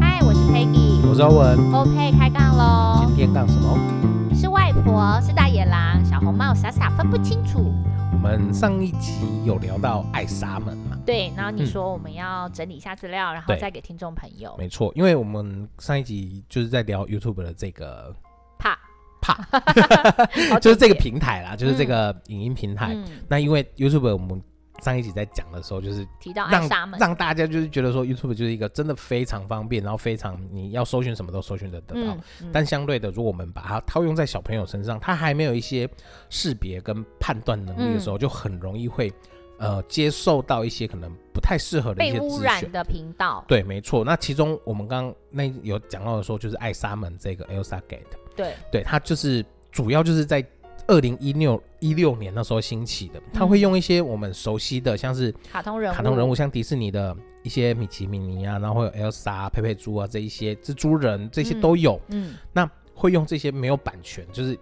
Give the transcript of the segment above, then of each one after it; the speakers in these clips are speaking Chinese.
嗨，我是 Peggy，我是欧文。OK，开杠喽。今天杠什么？是外婆，是大野狼，小红帽傻傻分不清楚。我们上一集有聊到爱沙门嘛？对，然后你说我们要整理一下资料，嗯、然后再给听众朋友。没错，因为我们上一集就是在聊 YouTube 的这个怕怕，就是这个平台啦，就是这个影音平台。嗯、那因为 YouTube 我们上一集在讲的时候，就是提到爱纱门，让大家就是觉得说 YouTube 就是一个真的非常方便，然后非常你要搜寻什么都搜寻得得到。嗯嗯、但相对的，如果我们把它套用在小朋友身上，他还没有一些识别跟判断能力的时候，嗯、就很容易会呃接受到一些可能不太适合的一些资讯。被污染的频道。对，没错。那其中我们刚刚那有讲到的时候，就是爱纱门这个 Elsa Gate。对，对，它就是主要就是在。二零一六一六年那时候兴起的，他会用一些我们熟悉的，像是卡通人物，卡通人物，像迪士尼的一些米奇、米妮啊，然后会有 Elsa、佩佩猪啊这一些蜘蛛人这些都有。嗯，那会用这些没有版权，就是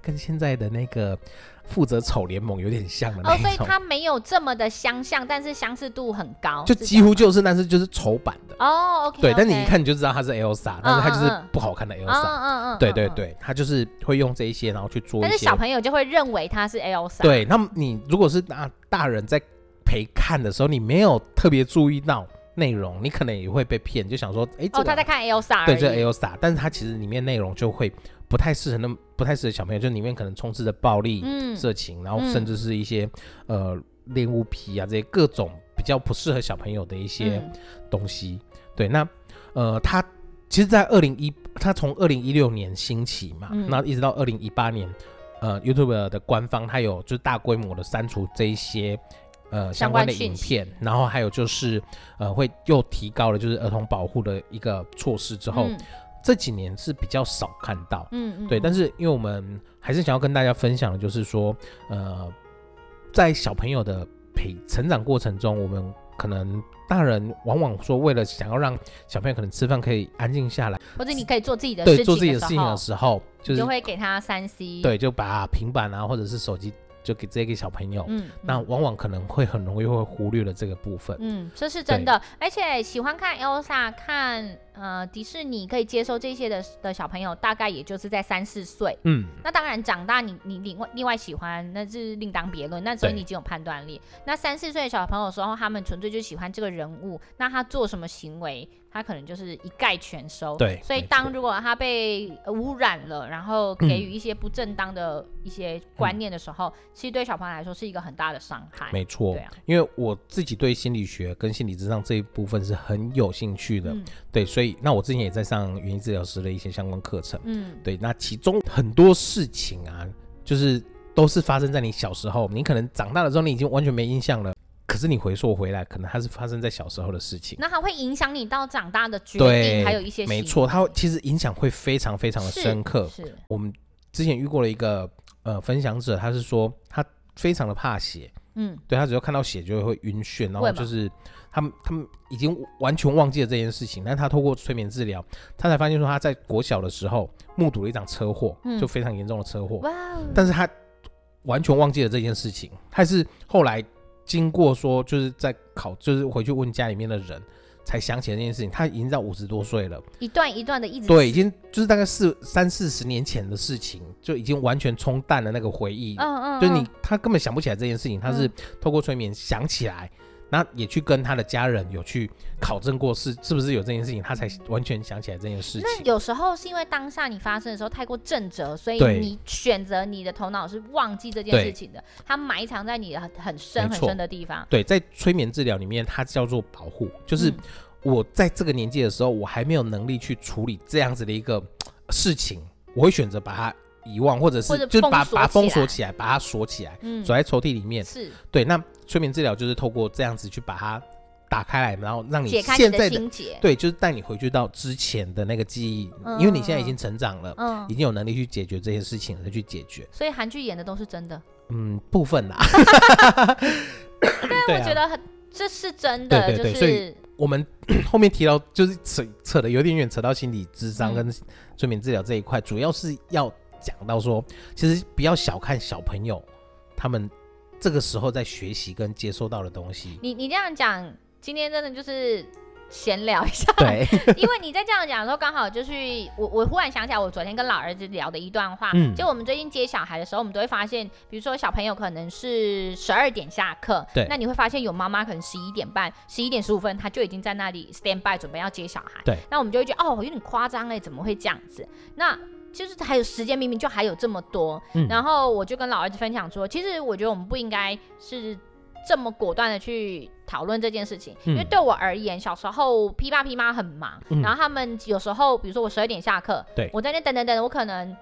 跟现在的那个。负责丑联盟有点像的那种，哦，所以它没有这么的相像，但是相似度很高，就几乎就是，但是就是丑版的哦。OK，对，但你一看你就知道它是 Elsa，但是它就是不好看的 Elsa。嗯嗯嗯，对对对，它就是会用这一些，然后去做。但是小朋友就会认为他是 Elsa。对，那么你如果是大大人在陪看的时候，你没有特别注意到内容，你可能也会被骗，就想说，哎，哦，他在看 Elsa，对，这 Elsa，但是它其实里面内容就会。不太适合那么不太适合小朋友，就里面可能充斥着暴力、嗯、色情，然后甚至是一些、嗯、呃恋物癖啊这些各种比较不适合小朋友的一些东西。嗯、对，那呃，他其实，在二零一，他从二零一六年兴起嘛，那、嗯、一直到二零一八年，呃，YouTube 的官方他有就是大规模的删除这一些呃相关的影片，然后还有就是呃会又提高了就是儿童保护的一个措施之后。嗯这几年是比较少看到，嗯，嗯，对，但是因为我们还是想要跟大家分享的，就是说，呃，在小朋友的陪成长过程中，我们可能大人往往说，为了想要让小朋友可能吃饭可以安静下来，或者你可以做自己的事情，对，做自己的事情的时候，就是就会给他三 C，对，就把平板啊或者是手机。就给这个小朋友，嗯，那往往可能会很容易会忽略了这个部分，嗯，这是真的。而且喜欢看 Elsa、看呃迪士尼可以接受这些的的小朋友，大概也就是在三四岁，嗯，那当然长大你你另外另外喜欢那是另当别论，那所以你已经有判断力。那三四岁的小朋友的时候，他们纯粹就喜欢这个人物，那他做什么行为？他可能就是一概全收，对。所以当如果他被污染了，然后给予一些不正当的一些观念的时候，嗯、其实对小朋友来说是一个很大的伤害。没错，对啊，因为我自己对心理学跟心理智商这一部分是很有兴趣的，嗯、对，所以那我之前也在上语音治疗师的一些相关课程，嗯，对，那其中很多事情啊，就是都是发生在你小时候，你可能长大了之后，你已经完全没印象了。可是你回溯回来，可能它是发生在小时候的事情，那它会影响你到长大的决定，还有一些没错，它其实影响会非常非常的深刻。是，是我们之前遇过了一个呃分享者，他是说他非常的怕血，嗯，对他只要看到血就会晕眩，然后就是他们他们已经完全忘记了这件事情，但他透过催眠治疗，他才发现说他在国小的时候目睹了一场车祸，嗯、就非常严重的车祸，哇哦，但是他完全忘记了这件事情，他是后来。经过说，就是在考，就是回去问家里面的人，才想起了这件事情。他已经在五十多岁了，一段一段的一直对，已经就是大概四三四十年前的事情，就已经完全冲淡了那个回忆。嗯嗯，就你他根本想不起来这件事情，他是透过催眠想起来。那也去跟他的家人有去考证过是是不是有这件事情，他才完全想起来这件事情。那有时候是因为当下你发生的时候太过震折，所以你选择你的头脑是忘记这件事情的，对它埋藏在你的很深很深的地方。对，在催眠治疗里面，它叫做保护，就是我在这个年纪的时候，我还没有能力去处理这样子的一个事情，我会选择把它。遗忘，或者是就是把把它封锁起来，把它锁起来，嗯，锁在抽屉里面。是对。那催眠治疗就是透过这样子去把它打开来，然后让你现在的对，就是带你回去到之前的那个记忆，因为你现在已经成长了，嗯，已经有能力去解决这些事情了，去解决。所以韩剧演的都是真的，嗯，部分啦。对，我觉得很这是真的，对对对。所以我们 后面提到就是扯扯的有点远，扯到心理智商跟催眠治疗这一块，主要是要。讲到说，其实不要小看小朋友，他们这个时候在学习跟接收到的东西。你你这样讲，今天真的就是。闲聊一下，对，因为你在这样讲的时候，刚好就是我，我忽然想起来，我昨天跟老儿子聊的一段话。嗯，就我们最近接小孩的时候，我们都会发现，比如说小朋友可能是十二点下课，对，那你会发现有妈妈可能十一点半、十一点十五分，他就已经在那里 stand by 准备要接小孩。对，那我们就会觉得哦，有点夸张哎，怎么会这样子？那就是还有时间，明明就还有这么多。嗯，然后我就跟老儿子分享说，其实我觉得我们不应该是。这么果断的去讨论这件事情，嗯，因为对我而言，小时候批爸批妈很忙，嗯，然后他们有时候，比如说我十二点下课，对，我在那等等等，我可能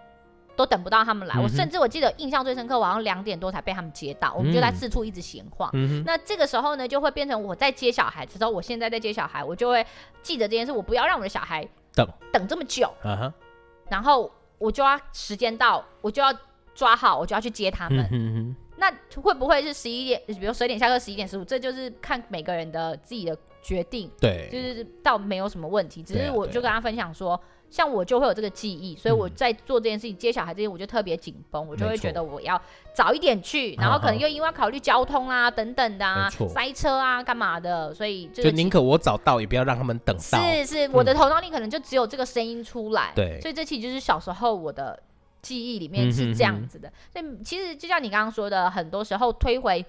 都等不到他们来，嗯，我甚至我记得印象最深刻，我好像两点多才被他们接到，嗯，我们就在四处一直闲晃，嗯。那这个时候呢，就会变成我在接小孩，之后我现在在接小孩，我就会记得这件事，我不要让我的小孩等。等这么久，啊，然后我就要时间到，我就要抓好，我就要去接他们。嗯那会不会是十一点？比如十一点下课，十一点十五，这就是看每个人的自己的决定。对，就是倒没有什么问题。只是我就跟他分享说，像我就会有这个记忆，所以我在做这件事情、嗯、接小孩这件，我就特别紧绷，我就会觉得我要早一点去，然后可能又因为要考虑交通啊等等的啊，塞车啊干嘛的，所以就宁可我早到，也不要让他们等到。是是，我的头脑里可能就只有这个声音出来。对，所以这其实就是小时候我的。记忆里面是这样子的，所以其实就像你刚刚说的，很多时候推回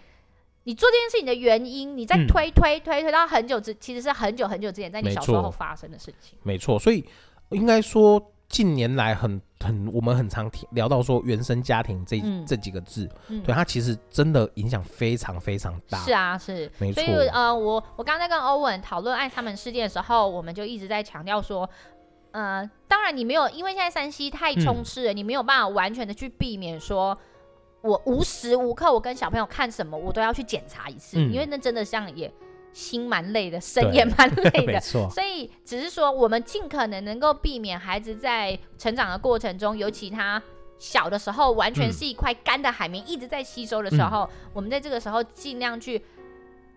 你做这件事情的原因，你在推推推推到很久之，其实是很久很久之前，在你小时候发生的事情。没错，所以应该说近年来很很我们很常听聊到说原生家庭这、嗯、这几个字，嗯、对它其实真的影响非常非常大。是啊，是没错。所以呃，我我刚才跟欧文讨论爱他们事件的时候，我们就一直在强调说。呃，当然你没有，因为现在山西太充斥了，嗯，你没有办法完全的去避免说，我无时无刻我跟小朋友看什么，我都要去检查一次，嗯，因为那真的像也心蛮累的，身也蛮累的。所以只是说，我们尽可能能够避免孩子在成长的过程中，尤其他小的时候，完全是一块干的海绵一直在吸收的时候，嗯，我们在这个时候尽量去。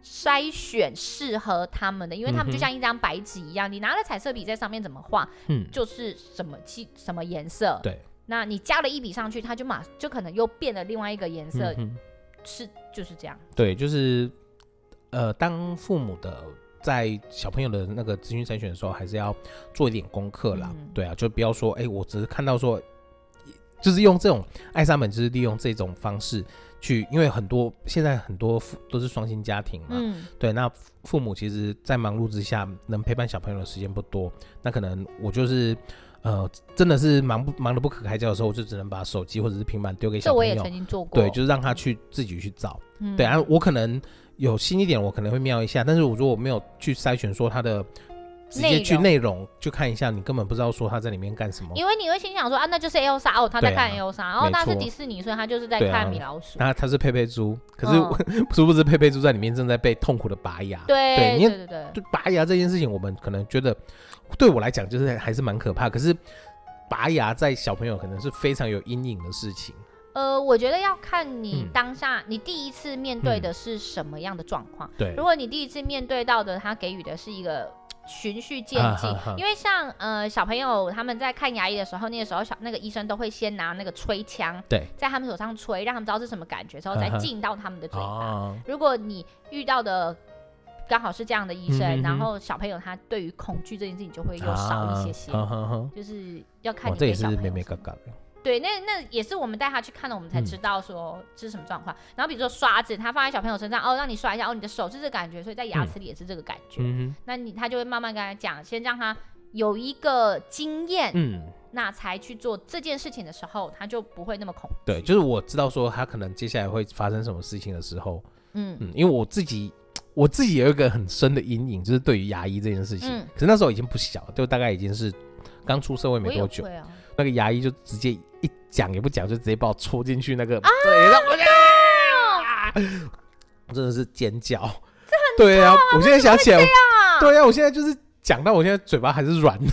筛选适合他们的，因为他们就像一张白纸一样，嗯，你拿了彩色笔在上面怎么画，嗯，就是什么气什么颜色。对，那你加了一笔上去，它就马就可能又变了另外一个颜色，嗯，是就是这样。对，就是呃，当父母的在小朋友的那个资讯筛选的时候，还是要做一点功课啦，嗯。对啊，就不要说，哎，欸，我只是看到说，就是用这种爱莎们，就是利用这种方式。去，因为很多现在很多父都是双薪家庭嘛，嗯，对，那父母其实，在忙碌之下，能陪伴小朋友的时间不多。那可能我就是，呃，真的是忙不忙得不可开交的时候，我就只能把手机或者是平板丢给小朋友。这我也曾经做过，对，就是让他去自己去找。嗯、对啊，我可能有新一点，我可能会瞄一下，但是我如果没有去筛选说它的。直接去内容就看一下，你根本不知道说他在里面干什么。因为你会心想说啊，那就是 Elsa 哦，他在看 Elsa，、啊、然后那是迪士尼，所以他就是在看米老鼠。那、啊、他是佩佩猪，可是殊、嗯、不知佩佩猪在里面正在被痛苦的拔牙。对对对对拔牙这件事情，我们可能觉得对我来讲就是还是蛮可怕。可是拔牙在小朋友可能是非常有阴影的事情。呃，我觉得要看你当下你第一次面对的是什么样的状况、嗯。对，如果你第一次面对到的他给予的是一个。循序渐进，因为像呃小朋友他们在看牙医的时候，那个时候小那个医生都会先拿那个吹枪，对，在他们手上吹，让他们知道是什么感觉，之后再进到他们的嘴巴。哦。如果你遇到的刚好是这样的医生，嗯、然后小朋友他对于恐惧这件事情就会又少一些些，啊、就是要看你对小朋友。对，那那也是我们带他去看了，我们才知道说这是什么状况、嗯。然后比如说刷子，他放在小朋友身上，哦，让你刷一下，哦，你的手是这个感觉，所以在牙齿里也是这个感觉。嗯、那你他就会慢慢跟他讲，先让他有一个经验，嗯，那才去做这件事情的时候，他就不会那么恐惧。对，就是我知道说他可能接下来会发生什么事情的时候，嗯。嗯，因为我自己我自己有一个很深的阴影，就是对于牙医这件事情、嗯，可是那时候已经不小，就大概已经是刚出社会没多久。那个牙医就直接一讲也不讲，就直接把我戳进去那个，对，让我啊，真的是尖叫，对啊，我现在想起来，对啊，我现在就是讲到我现在嘴巴还是软的，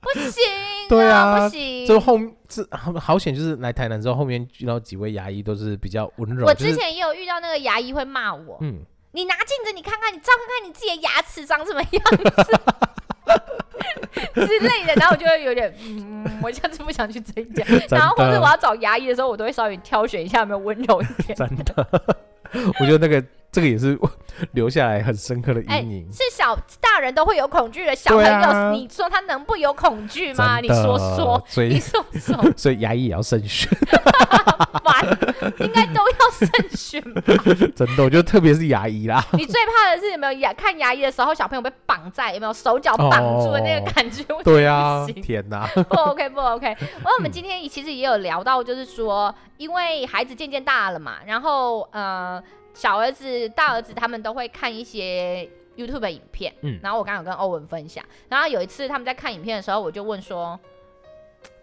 不行，对啊，不行，就后这好险，就是来台南之后，后面遇到几位牙医都是比较温柔。我之前也有遇到那个牙医会骂我，嗯，你拿镜子你看看，你照看看你自己的牙齿长什么样子。之类的，然后我就会有点，嗯，我下次不想去这一家。然后或者我要找牙医的时候，我都会稍微挑选一下有没有温柔一点。真的，我觉得那个。这个也是 留下来很深刻的阴影。是小大人都会有恐惧的小朋友，啊、你说他能不有恐惧吗？你说说，所以你说说，所以牙医也要慎选，应该都要慎选吧？真的，我觉得特别是牙医啦。你最怕的是有没有牙看牙医的时候，小朋友被绑在有没有手脚绑住的那个感觉？哦、对啊，天哪，不 OK 不 OK。那我们今天其实也有聊到，就是说，因为孩子渐渐大了嘛，然后呃。小儿子、大儿子他们都会看一些 YouTube 影片，嗯，然后我刚刚有跟欧文分享，然后有一次他们在看影片的时候，我就问说：“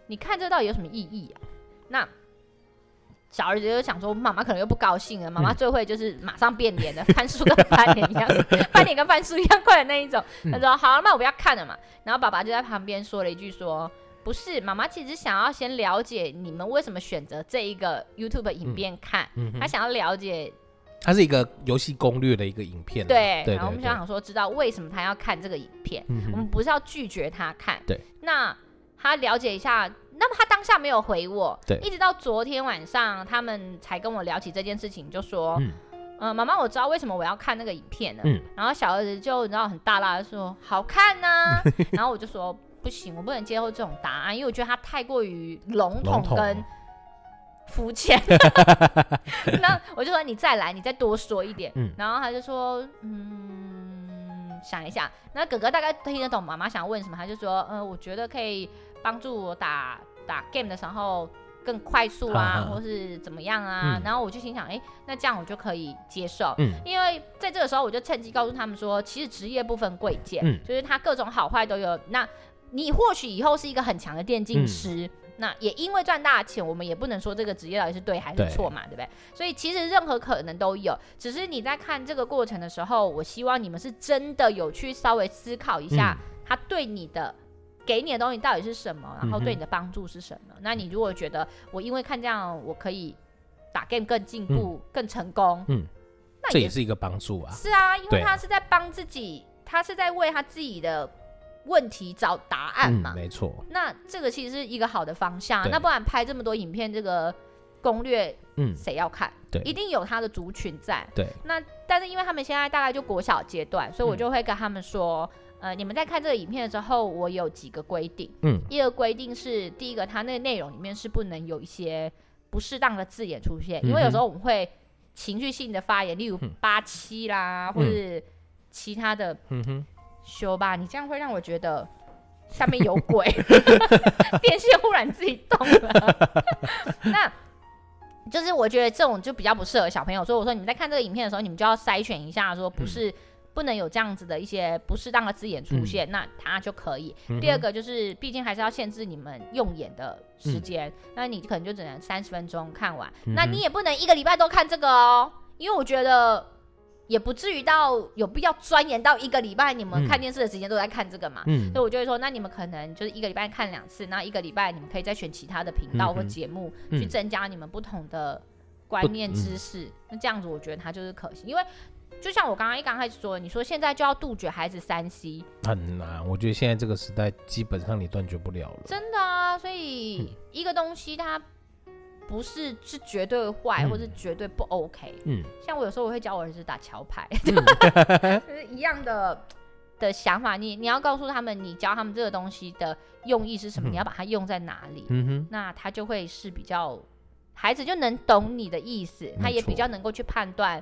你看这到底有什么意义啊？”那小儿子就想说：“妈妈可能又不高兴了，妈妈最会就是马上变脸的，翻书跟翻脸一样，翻脸跟翻书一样快的那一种。”他说：“好，那我不要看了嘛。”然后爸爸就在旁边说了一句说：“不是，妈妈其实想要先了解你们为什么选择这一个 YouTube 影片看，他想要了解。”它是一个游戏攻略的一个影片，对。然后我们想想说，知道为什么他要看这个影片？嗯、我们不是要拒绝他看。对。那他了解一下，那么他当下没有回我。对。一直到昨天晚上，他们才跟我聊起这件事情，就说：“嗯，呃、妈妈，我知道为什么我要看那个影片了。嗯”然后小儿子就你知道很大剌的说：“好看呢、啊。”然后我就说：“不行，我不能接受这种答案，因为我觉得他太过于笼统跟。”肤浅，那我就说你再来，你再多说一点。嗯，然后他就说，嗯，想一下。那哥哥大概听得懂妈妈想问什么，他就说，嗯、呃，我觉得可以帮助我打打 game 的时候更快速啊，或是怎么样啊。嗯、然后我就心想，哎、欸，那这样我就可以接受。嗯，因为在这个时候，我就趁机告诉他们说，其实职业不分贵贱，嗯，就是他各种好坏都有。那你或许以后是一个很强的电竞师。嗯那也因为赚大钱，我们也不能说这个职业到底是对还是错嘛，对，不对？所以其实任何可能都有，只是你在看这个过程的时候，我希望你们是真的有去稍微思考一下，他对你的、嗯、给你的东西到底是什么，然后对你的帮助是什么。嗯、那你如果觉得我因为看这样我可以打 game 更进步、嗯、更成功，嗯，这也是一个帮助啊。是啊，因为他是在帮自己，他是在为他自己的。问题找答案嘛，嗯、没错。那这个其实是一个好的方向。对那不然拍这么多影片，这个攻略，嗯，谁要看？对，一定有他的族群在。对。那但是因为他们现在大概就国小阶段，所以我就会跟他们说，嗯、呃，你们在看这个影片的时候，我有几个规定。嗯。一个规定是，第一个，它那个内容里面是不能有一些不适当的字眼出现，嗯、因为有时候我们会情绪性的发言，例如八七啦，嗯、或者是其他的。嗯哼。修吧，你这样会让我觉得下面有鬼，电线忽然自己动了。那就是我觉得这种就比较不适合小朋友，所以我说你们在看这个影片的时候，你们就要筛选一下，说不是、嗯、不能有这样子的一些不适当的字眼出现，嗯、那它就可以。嗯、第二个就是，毕竟还是要限制你们用眼的时间，嗯、那你可能就只能三十分钟看完，嗯、那你也不能一个礼拜都看这个哦，因为我觉得。也不至于到有必要钻研到一个礼拜，你们看电视的时间都在看这个嘛？嗯，所以我就会说，那你们可能就是一个礼拜看两次，那一个礼拜你们可以再选其他的频道或节目，去增加你们不同的观念知识。嗯、那这样子，我觉得它就是可行。因为就像我刚刚一刚开始说，你说现在就要杜绝孩子三 C，很难。我觉得现在这个时代基本上你断绝不了了。真的啊，所以一个东西它。不是是绝对坏，嗯、或是绝对不 OK。嗯，像我有时候我会教我儿子打桥牌，嗯、就是一样的的想法。你你要告诉他们，你教他们这个东西的用意是什么？嗯、你要把它用在哪里？嗯哼，那他就会是比较孩子就能懂你的意思，他也比较能够去判断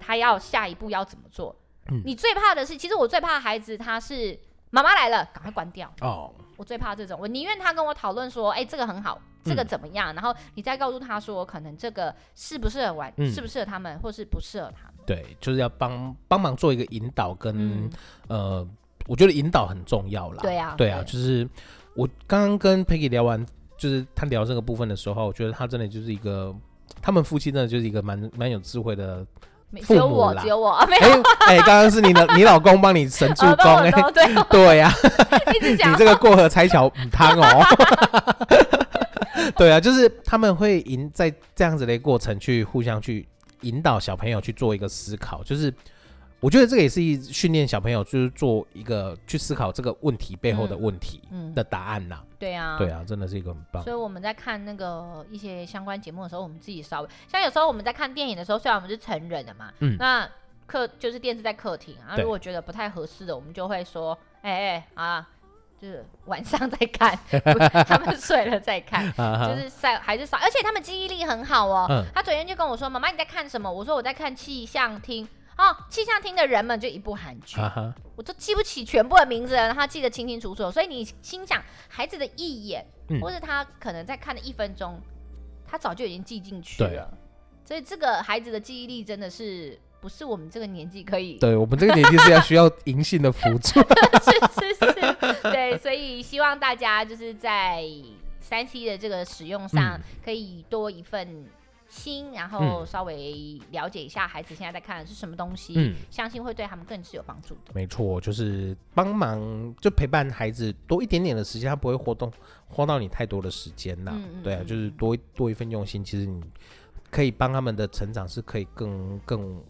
他要下一步要怎么做。嗯、你最怕的是，其实我最怕孩子他是妈妈来了，赶快关掉。哦，我最怕这种，我宁愿他跟我讨论说，哎、欸，这个很好。这个怎么样？然后你再告诉他说，可能这个适不适合玩，适不适合他们，或是不适合他们。对，就是要帮帮忙做一个引导跟呃，我觉得引导很重要啦。对啊，对啊，就是我刚刚跟 Peggy 聊完，就是他聊这个部分的时候，我觉得他真的就是一个，他们夫妻真的就是一个蛮蛮有智慧的父母啦。只有我，只有我，没有。哎，刚刚是你的你老公帮你神助 攻哎，对对呀，一直讲你这个过河拆桥唔汤哦。对啊，就是他们会引在这样子的过程去互相去引导小朋友去做一个思考。就是我觉得这个也是一训练小朋友，就是做一个去思考这个问题背后的问题的答案呐、啊嗯嗯。对啊，对啊，真的是一个很棒。所以我们在看那个一些相关节目的时候，我们自己稍微像有时候我们在看电影的时候，虽然我们是成人的嘛，嗯，那客就是电视在客厅啊，如果觉得不太合适的，我们就会说，哎哎啊。就是晚上再看，他们睡了再看，就是在还是少，而且他们记忆力很好哦。嗯、他昨天就跟我说：“妈妈，你在看什么？”我说：“我在看气象厅。”哦，气象厅的人们就一部韩剧，我都记不起全部的名字了，他记得清清楚楚。所以你心想，孩子的一眼，嗯、或是他可能在看的一分钟，他早就已经记进去了。所以这个孩子的记忆力真的是。不是我们这个年纪可以，对我们这个年纪是要需要银杏的辅助，是是是，对，所以希望大家就是在三 C 的这个使用上，可以多一份心，然后稍微了解一下孩子现在在看的是什么东西，嗯，相信会对他们更是有帮助的。没错，就是帮忙就陪伴孩子多一点点的时间，他不会活动花到你太多的时间呐，嗯嗯对啊，就是多多一份用心，其实你可以帮他们的成长是可以更更。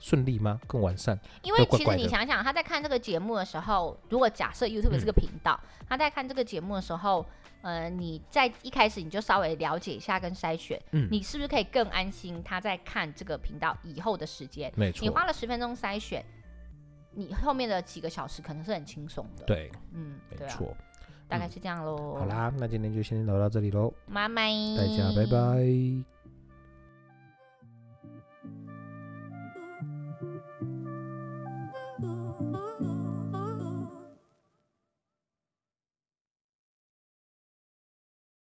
顺利吗？更完善？因为其实你想想，他在看这个节目的时候，如果假设 YouTube 这个频道，嗯、他在看这个节目的时候，呃，你在一开始你就稍微了解一下跟筛选，嗯，你是不是可以更安心？他在看这个频道以后的时间，没错，你花了十分钟筛选，你后面的几个小时可能是很轻松的。对，嗯，没错，大概是这样喽、嗯。好啦，那今天就先聊到这里喽，拜拜，大家拜拜。